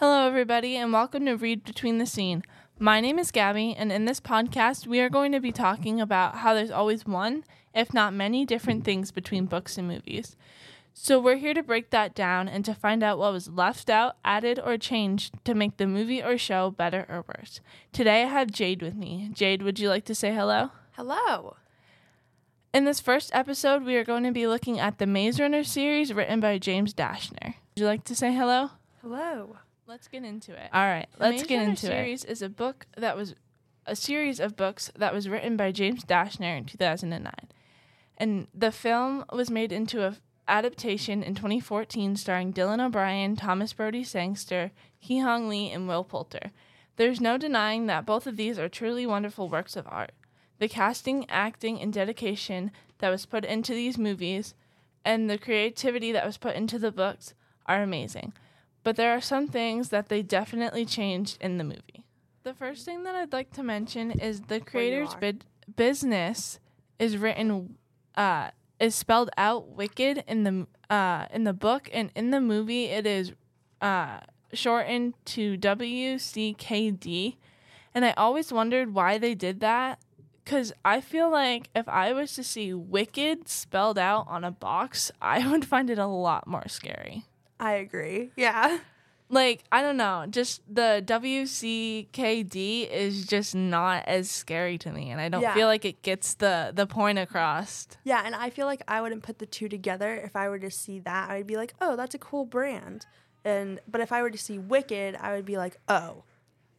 Hello, everybody, and welcome to Read Between the Scene. My name is Gabby, and in this podcast, we are going to be talking about how there's always one, if not many, different things between books and movies. So, we're here to break that down and to find out what was left out, added, or changed to make the movie or show better or worse. Today, I have Jade with me. Jade, would you like to say hello? Hello. In this first episode, we are going to be looking at the Maze Runner series written by James Dashner. Would you like to say hello? Hello. Let's get into it. All right, let's Maze get Runner into series is a book that was a series of books that was written by James Dashner in 2009. And the film was made into a adaptation in 2014 starring Dylan O'Brien, Thomas Brodie Sangster, Ki Hong Lee, and Will Poulter. There's no denying that both of these are truly wonderful works of art. The casting, acting, and dedication that was put into these movies and the creativity that was put into the books are amazing. But there are some things that they definitely changed in the movie. The first thing that I'd like to mention is the creator's bid- business is written uh is spelled out wicked in the uh in the book. And in the movie it is uh shortened to WCKD and I always wondered why they did that cuz I feel like if I was to see wicked spelled out on a box I would find it a lot more scary I agree. Yeah. like I don't know, just the WCKD is just not as scary to me, and I don't Yeah. feel like it gets the the point across. Yeah, and I feel like I wouldn't put the two together if I were to see that. I'd be like, "Oh, that's a cool brand." And but if I were to see Wicked, I would be like, "Oh,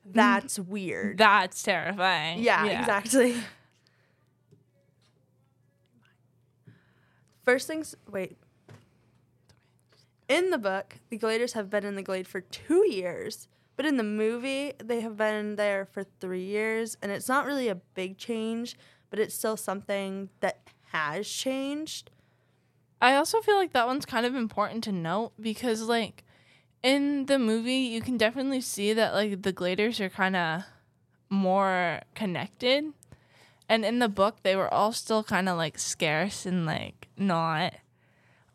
mm. that's weird." That's terrifying. yeah, exactly. First things, wait. In the book, the Gladers have been in the Glade for two years, but in the movie, they have been there for three years, and it's not really a big change, but it's still something that has changed. I also feel like that one's kind of important to note because like in the movie you can definitely see that like the Gladers are kind of more connected. And in the book they were all still kind of like scarce and like not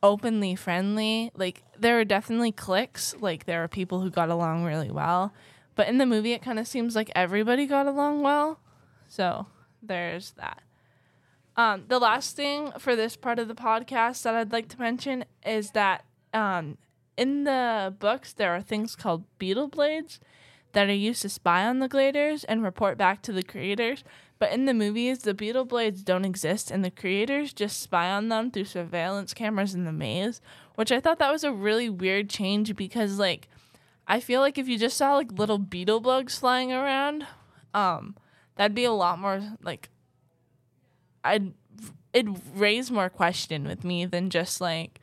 openly friendly. Like there are definitely cliques, like there are people who got along really well. But in the movie it kind of seems like everybody got along well. So there's that. Um, the last thing for this part of the podcast that I'd like to mention is that um, in the books there are things called beetle blades that are used to spy on the gladers and report back to the creators. But in the movies, the beetle blades don't exist, and the creators just spy on them through surveillance cameras in the maze, which I thought that was a really weird change because, like, I feel like if you just saw like little beetle bugs flying around, um, that'd be a lot more like I'd it'd raise more question with me than just like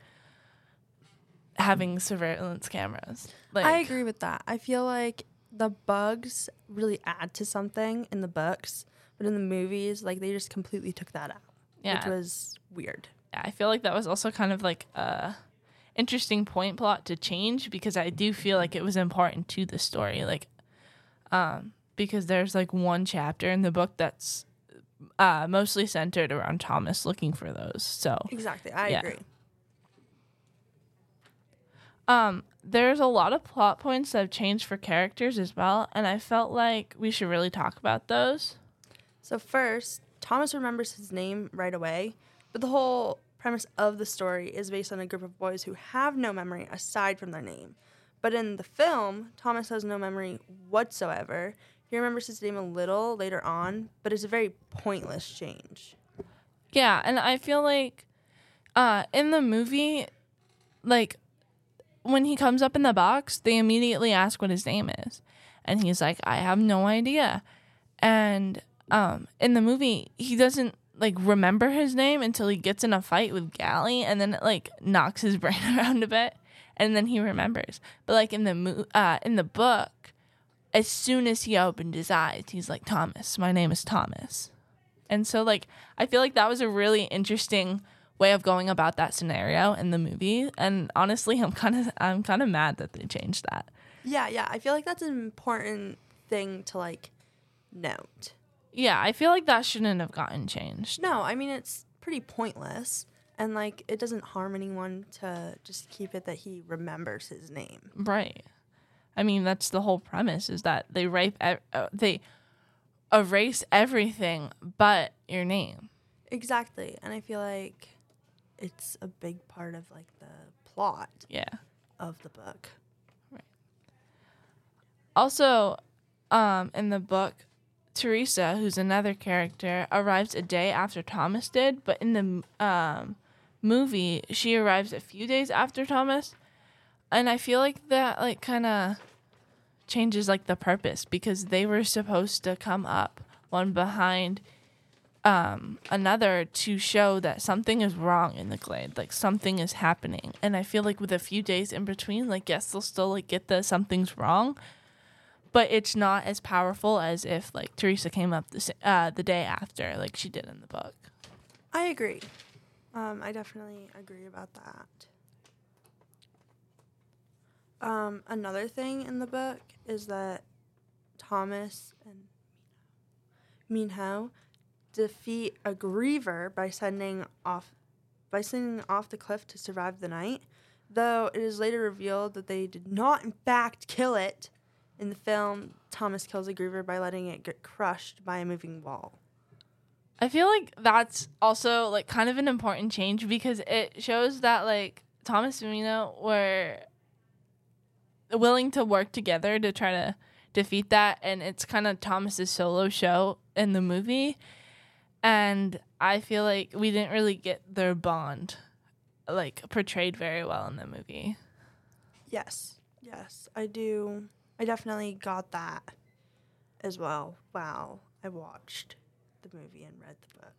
having surveillance cameras. Like I agree with that. I feel like the bugs really add to something in the books, but in the movies, like they just completely took that out, Yeah. which was weird. Yeah, I feel like that was also kind of like a interesting point plot to change because I do feel like it was important to the story. Like, um, because there's like one chapter in the book that's uh, mostly centered around Thomas looking for those. So, Exactly, I Yeah. agree. um, there's a lot of plot points that have changed for characters as well, and I felt like we should really talk about those. So first, Thomas remembers his name right away, but the whole premise of the story is based on a group of boys who have no memory aside from their name. But in the film, Thomas has no memory whatsoever. He remembers his name a little later on, but it's a very pointless change. Yeah, and I feel like uh in the movie like when he comes up in the box, they immediately ask what his name is. And he's like, I have no idea. And um in the movie, he doesn't like remember his name until he gets in a fight with Gally and then it like knocks his brain around a bit and then he remembers. But like in the mo- uh in the book, as soon as he opened his eyes, he's like, Thomas, my name is Thomas. And so like I feel like that was a really interesting way of going about that scenario in the movie. And honestly, I'm kind of I'm kind of mad that they changed that. Yeah, yeah. I feel like that's an important thing to like note. Yeah, I feel like that shouldn't have gotten changed. No, I mean it's pretty pointless and like it doesn't harm anyone to just keep it that he remembers his name. Right. I mean, that's the whole premise is that they rape ev- uh, they erase everything but your name. Exactly. And I feel like it's a big part of like the plot Yeah. of the book. Also, um, in the book, Teresa, who's another character, arrives a day after Thomas did, but in the um, movie, she arrives a few days after Thomas, and I feel like that like kind of changes like the purpose because they were supposed to come up one behind um, another to show that something is wrong in the glade, like something is happening, and I feel like with a few days in between, like yes, they'll still like get the something's wrong but it's not as powerful as if like Teresa came up the uh, the day after, like she did in the book. I agree. Um, I definitely agree about that. Um, another thing in the book is that Thomas and Minho defeat a griever by sending off by sending off the cliff to survive the night. Though it is later revealed that they did not in fact kill it. In the film, Thomas kills a griever by letting it get crushed by a moving wall. I feel like that's also like kind of an important change because it shows that like Thomas and Minho were willing to work together to try to defeat that and it's kind of Thomas's solo show in the movie and I feel like we didn't really get their bond like portrayed very well in the movie. Yes, yes, I do. I definitely got that as well. Wow, I watched the movie and read the book.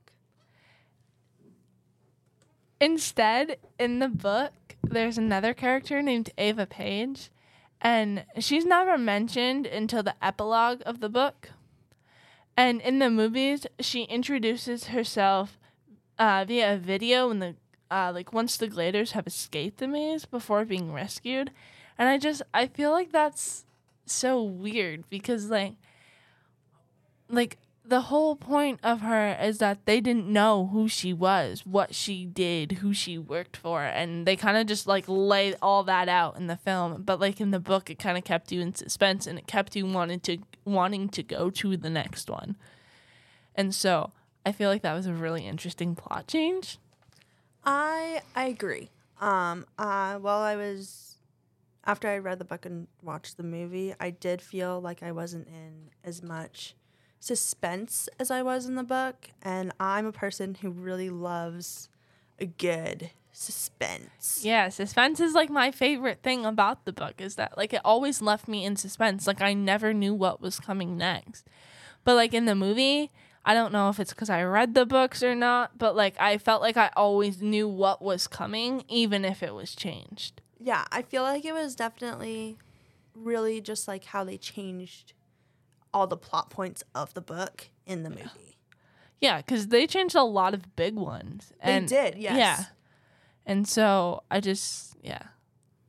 Instead, in the book, there's another character named Ava Paige, and she's never mentioned until the epilogue of the book. And in the movies, she introduces herself uh, via a video when the uh, like once the Gladers have escaped the maze before being rescued, and I just I feel like that's so weird because like like the whole point of her is that they didn't know who she was, what she did, who she worked for, and they kind of just like lay all that out in the film. But like in the book, it kind of kept you in suspense and it kept you wanting to wanting to go to the next one. And so I feel like that was a really interesting plot change. I I agree. Um, uh, while I was after I read the book and watched the movie, I did feel like I wasn't in as much suspense as I was in the book, and I'm a person who really loves a good suspense. Yeah, suspense is like my favorite thing about the book is that like it always left me in suspense. Like I never knew what was coming next. But like in the movie, I don't know if it's because I read the books or not, but like I felt like I always knew what was coming, even if it was changed. Yeah, I feel like it was definitely really just like how they changed all the plot points of the book in the movie. Yeah, because they changed a lot of big ones. And they did, yes. Yeah. And so I just, yeah.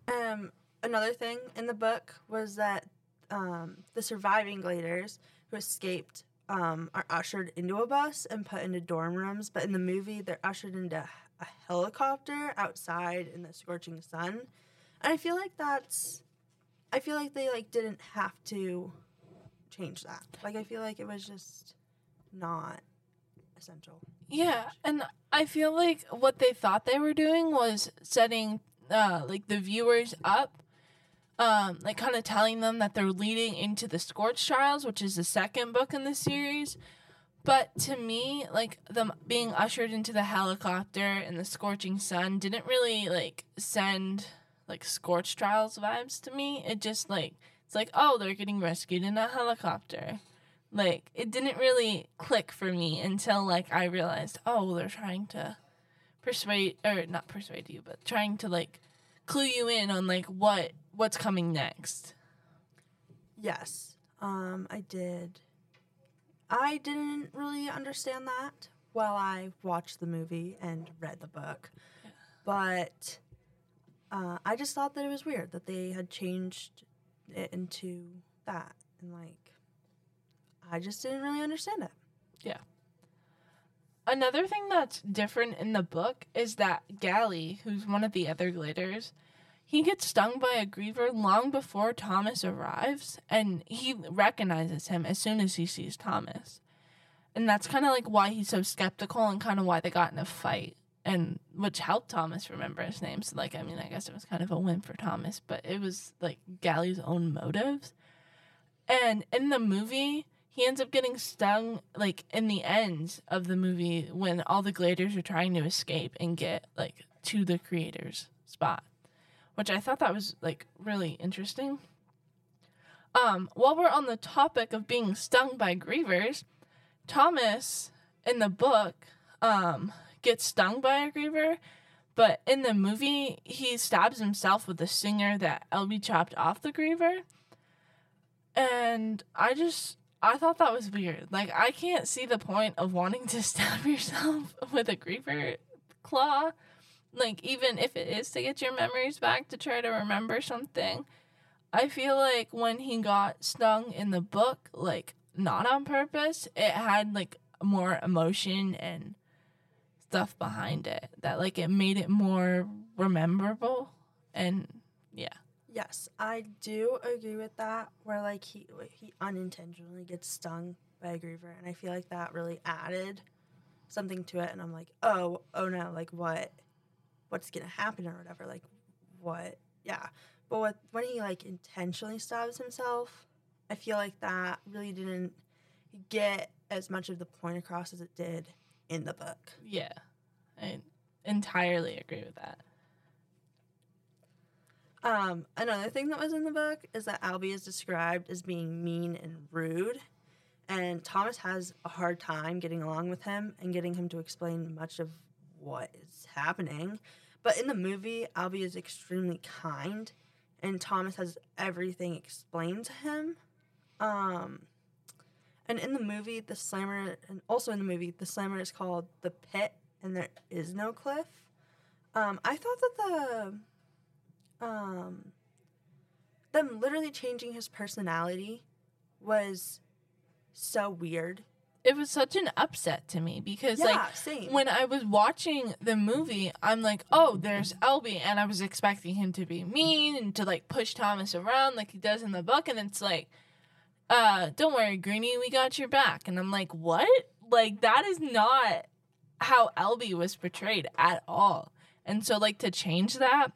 Um, another thing in the book was that um, the surviving gladers who escaped um, are ushered into a bus and put into dorm rooms, but in the movie they're ushered into a helicopter outside in the scorching sun. And I feel like that's I feel like they like didn't have to change that. Like I feel like it was just not essential. Yeah, and I feel like what they thought they were doing was setting uh like the viewers up um like kind of telling them that they're leading into the Scorch Trials, which is the second book in the series. But to me, like them being ushered into the helicopter and the scorching sun didn't really like send like Scorch Trials vibes to me. It just like it's like, oh, they're getting rescued in a helicopter. Like it didn't really click for me until like I realized, oh, they're trying to persuade or not persuade you, but trying to like clue you in on like what what's coming next. Yes. Um, I did. I didn't really understand that while I watched the movie and read the book. But uh, I just thought that it was weird that they had changed it into that. And, like, I just didn't really understand it. Yeah. Another thing that's different in the book is that Gally, who's one of the other gladers, he gets stung by a griever long before Thomas arrives, and he recognizes him as soon as he sees Thomas. And that's kind of like why he's so skeptical and kind of why they got in a fight, and which helped Thomas remember his name. So, like, I mean, I guess it was kind of a win for Thomas, but it was like Gally's own motives. And in the movie, he ends up getting stung like in the end of the movie when all the gladiators are trying to escape and get like to the creator's spot which i thought that was like really interesting um while we're on the topic of being stung by grievers thomas in the book um gets stung by a griever but in the movie he stabs himself with a stinger that Alby chopped off the griever and i just I thought that was weird. Like, I can't see the point of wanting to stab yourself with a griever claw. Like, even if it is to get your memories back to try to remember something. I feel like when he got stung in the book, like, not on purpose, it had, like, more emotion and stuff behind it that, like, it made it more rememberable. And, yeah. Yes, I do agree with that. Where like he he unintentionally gets stung by a griever, and I feel like that really added something to it. And I'm like, oh, oh no, like what, what's gonna happen or whatever. Like, what? Yeah. But what, when he like intentionally stabs himself, I feel like that really didn't get as much of the point across as it did in the book. Yeah, I entirely agree with that. Um, another thing that was in the book is that Alby is described as being mean and rude, and Thomas has a hard time getting along with him and getting him to explain much of what is happening. But in the movie, Alby is extremely kind, and Thomas has everything explained to him. Um, and in the movie, the slammer, and also in the movie, the slammer is called the pit, and there is no cliff. Um, I thought that the um them literally changing his personality was so weird. It was such an upset to me because Yeah, like same. when I was watching the movie, I'm like, oh, there's Elby, and I was expecting him to be mean and to like push Thomas around like he does in the book, and it's like, uh, don't worry, Greenie, we got your back, and I'm like, what? Like that is not how Elby was portrayed at all, and so like to change that,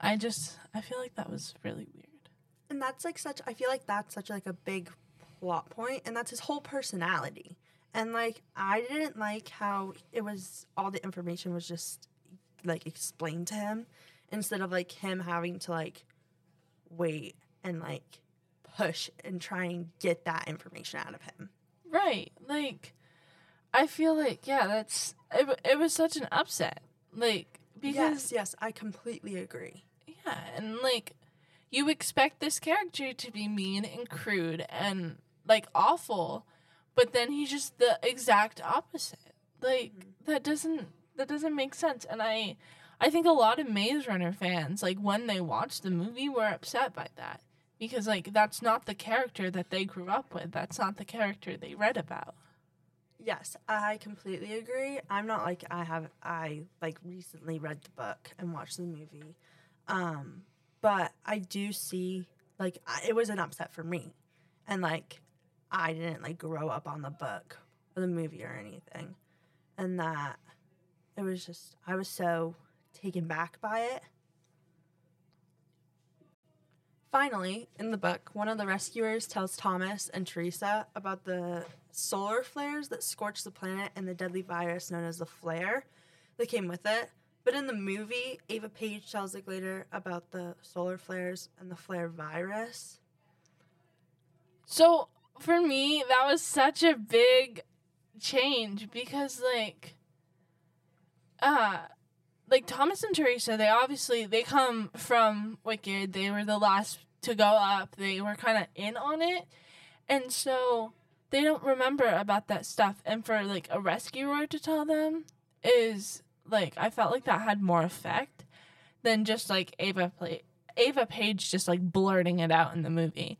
I just I feel like that was really weird. And that's like such I feel like that's such like a big plot point and that's his whole personality. And like I didn't like how it was all the information was just like explained to him instead of like him having to like wait and like push and try and get that information out of him. Right. Like I feel like yeah, that's it, it was such an upset. Like because yes, yes, I completely agree. yeah, and like you expect this character to be mean and crude and like awful, but then he's just the exact opposite. Like mm-hmm. that doesn't that doesn't make sense and I I think a lot of Maze Runner fans like when they watched the movie were upset by that because like that's not the character that they grew up with. That's not the character they read about. Yes, I completely agree. I'm not like I have I like recently read the book and watched the movie. Um but I do see like I, it was an upset for me. And like I didn't like grow up on the book or the movie or anything. And that it was just I was so taken back by it. Finally, in the book, one of the rescuers tells Thomas and Teresa about the solar flares that scorched the planet and the deadly virus known as the flare that came with it. But in the movie, Ava Paige tells the Glader about the solar flares and the flare virus. So for me, that was such a big change because like uh like Thomas and Teresa, they obviously they come from Wicked. They were the last to go up. They were kind of in on it. And so they don't remember about that stuff and for like a rescuer to tell them is like I felt like that had more effect than just like Ava play Ava Paige just like blurting it out in the movie.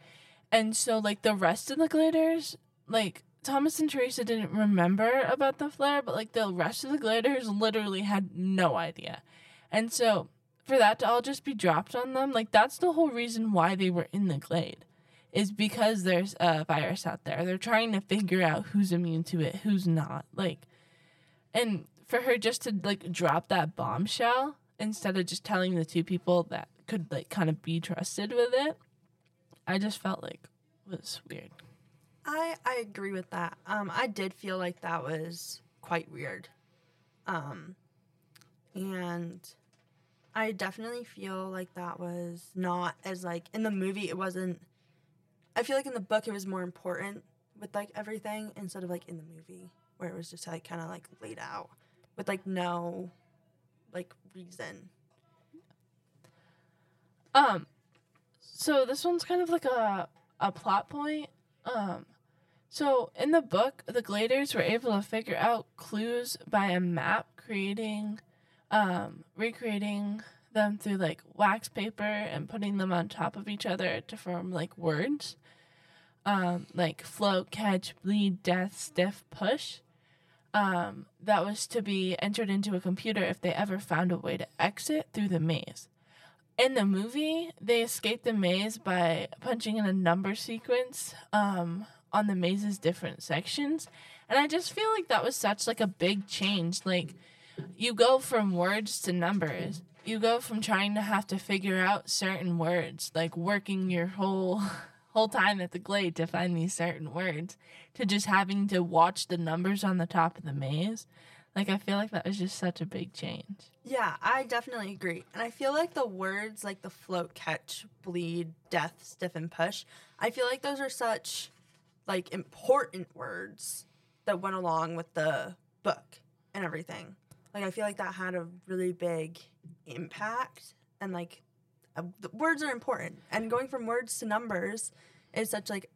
And so like the rest of the gladers, like Thomas and Teresa didn't remember about the flare, but like the rest of the gladers literally had no idea. And so for that to all just be dropped on them, like that's the whole reason why they were in the glade. Is because there's a virus out there. They're trying to figure out who's immune to it, who's not. Like and for her just to like drop that bombshell instead of just telling the two people that could like kind of be trusted with it, I just felt like it was weird. I I agree with that. Um, I did feel like that was quite weird. Um, and I definitely feel like that was not as like in the movie. It wasn't. I feel like in the book it was more important with like everything instead of like in the movie where it was just like kind of like laid out with like no like reason. Um, so this one's kind of like a a plot point. Um, so in the book, the Gladers were able to figure out clues by a map, creating, um, recreating them through like wax paper and putting them on top of each other to form like words, um, like float, catch, bleed, death, stiff, push. Um, that was to be entered into a computer if they ever found a way to exit through the maze. In the movie, they escaped the maze by punching in a number sequence um, on the maze's different sections, and I just feel like that was such like a big change. Like, you go from words to numbers. You go from trying to have to figure out certain words, like working your whole whole time at the glade to find these certain words, to just having to watch the numbers on the top of the maze. Like I feel like that was just such a big change. Yeah, I definitely agree. And I feel like the words like the float, catch, bleed, death, stiff, and push, I feel like those are such like important words that went along with the book and everything. Like I feel like that had a really big impact and like uh, the words are important. And going from words to numbers is such like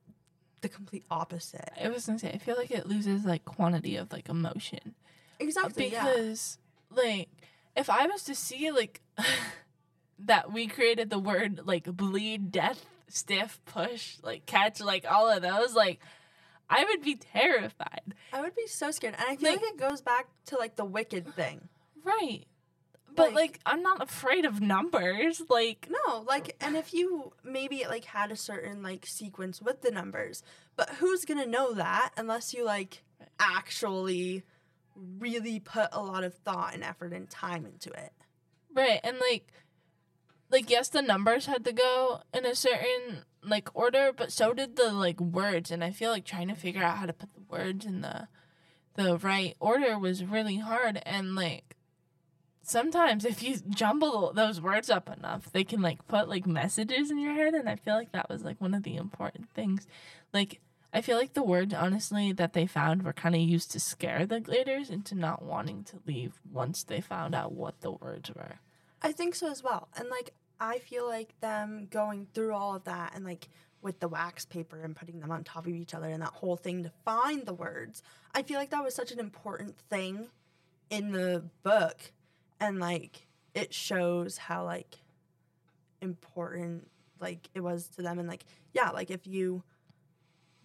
the complete opposite. I was gonna say I feel like it loses like quantity of like emotion. Exactly. yeah. because like if I was to see like that we created the word like bleed, death, stiff, push, like catch, like all of those, like I would be terrified. I would be so scared. And I feel like, Like- it goes back to like the wicked thing. Right. But Like- like, I'm not afraid of numbers. Like No, like, and if you maybe like had a certain like sequence with the numbers, but who's gonna know that unless you like actually really put a lot of thought and effort and time into it? right, and like like yes, the numbers had to go in a certain like order, but so did the like words. And I feel like trying to figure out how to put the words in the the right order was really hard. And like sometimes if you jumble those words up enough, they can like put like messages in your head. And I feel like that was like one of the important things. Like I feel like the words honestly that they found were kind of used to scare the gladers into not wanting to leave once they found out what the words were. I think so as well. And like, I feel like them going through all of that and like with the wax paper and putting them on top of each other and that whole thing to find the words, I feel like that was such an important thing in the book. And like, it shows how like important like it was to them. And like, yeah, like if you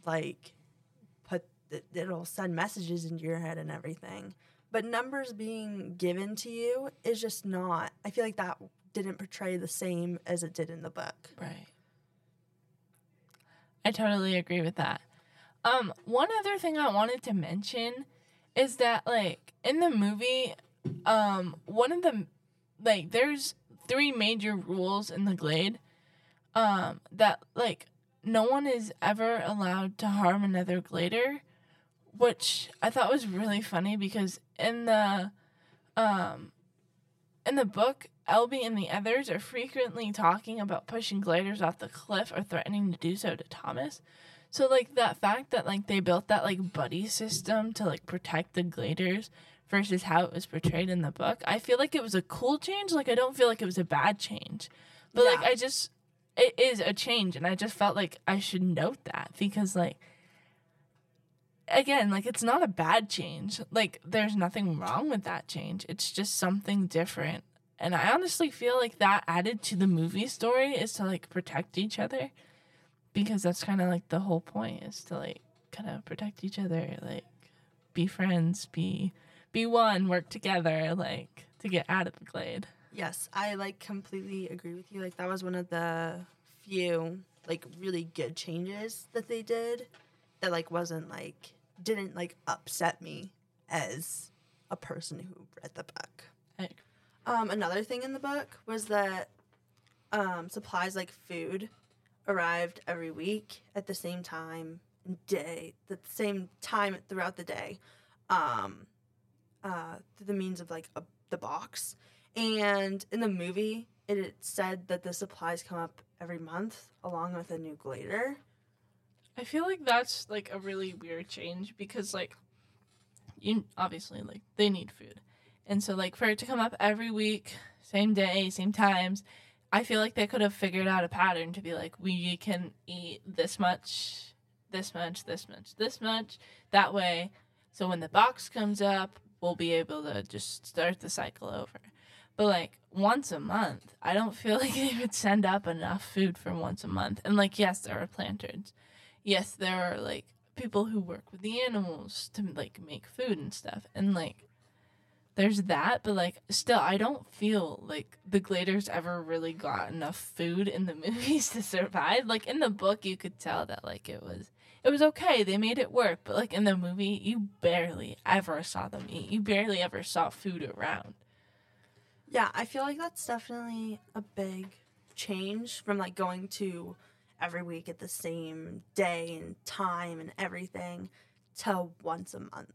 like put, it, it'll send messages into your head and everything but numbers being given to you is just not i feel like that didn't portray the same as it did in the book Right. I totally agree with that. Um, one other thing I wanted to mention is that like in the movie, um, one of the like there's three major rules in the glade. Um, that like no one is ever allowed to harm another glader, which I thought was really funny because in the um in the book, Elby and the others are frequently talking about pushing gladers off the cliff or threatening to do so to Thomas. So like that fact that like they built that like buddy system to like protect the gladers versus how it was portrayed in the book, I feel like it was a cool change. Like I don't feel like it was a bad change. But like I just it is a change and I just felt like I should note that because like again, like it's not a bad change. Like there's nothing wrong with that change. It's just something different. And I honestly feel like that added to the movie story is to like protect each other. Because that's kind of like the whole point is to like kind of protect each other, like be friends, be be one, work together, like to get out of the glade. Yes, I like completely agree with you. Like that was one of the few like really good changes that they did that like wasn't like didn't like upset me as a person who read the book. I- Um, another thing in the book was that um, supplies like food arrived every week at the same time day, the same time throughout the day, um, uh, through the means of like a, the box. And in the movie, it, it said that the supplies come up every month along with a new glader. I feel like that's like a really weird change because like you obviously like they need food. And so like for it to come up every week, same day, same times, I feel like they could have figured out a pattern to be like we can eat this much, this much, this much, this much that way. So when the box comes up, we'll be able to just start the cycle over. But like once a month, I don't feel like they would send up enough food for once a month. And like yes, there are planters yes, there are like people who work with the animals to like make food and stuff, and like there's that, but like still, I don't feel like the Gladers ever really got enough food in the movies to survive. Like in the book, you could tell that like it was it was okay, they made it work, but like in the movie, you barely ever saw them eat. You barely ever saw food around. Yeah, I feel like that's definitely a big change from like going to every week at the same day and time and everything to once a month.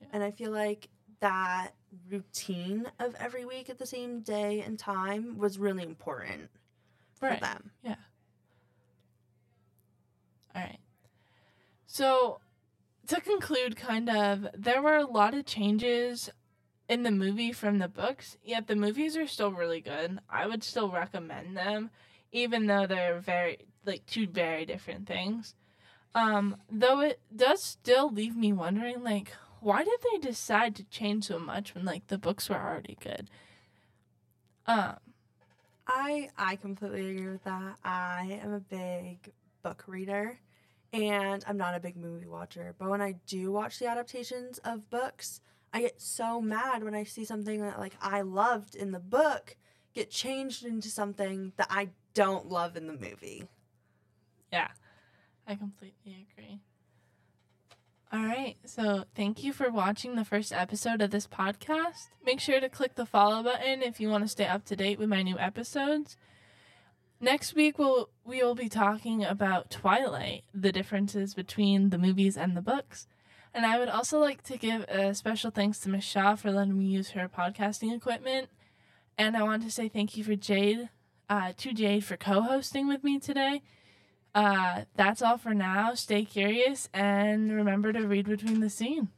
Yeah. And I feel like that routine of every week at the same day and time was really important for Right. them. All right. So, to conclude, kind of, there were a lot of changes in the movie from the books, yet the movies are still really good. I would still recommend them, even though they're very, like, two very different things. Um, though it does still leave me wondering, like, why did they decide to change so much when, like, the books were already good? Um, I I completely agree with that. I am a big book reader and I'm not a big movie watcher, but when I do watch the adaptations of books, I get so mad when I see something that like I loved in the book get changed into something that I don't love in the movie. Yeah, I completely agree. All right, so thank you for watching the first episode of this podcast. Make sure to click the follow button if you want to stay up to date with my new episodes. Next week we'll we will be talking about Twilight, the differences between the movies and the books. And I would also like to give a special thanks to Miss Shaw for letting me use her podcasting equipment. And I want to say thank you for Jade, uh, to Jade for co-hosting with me today. Uh, that's all for now. Stay curious and remember to read between the scene.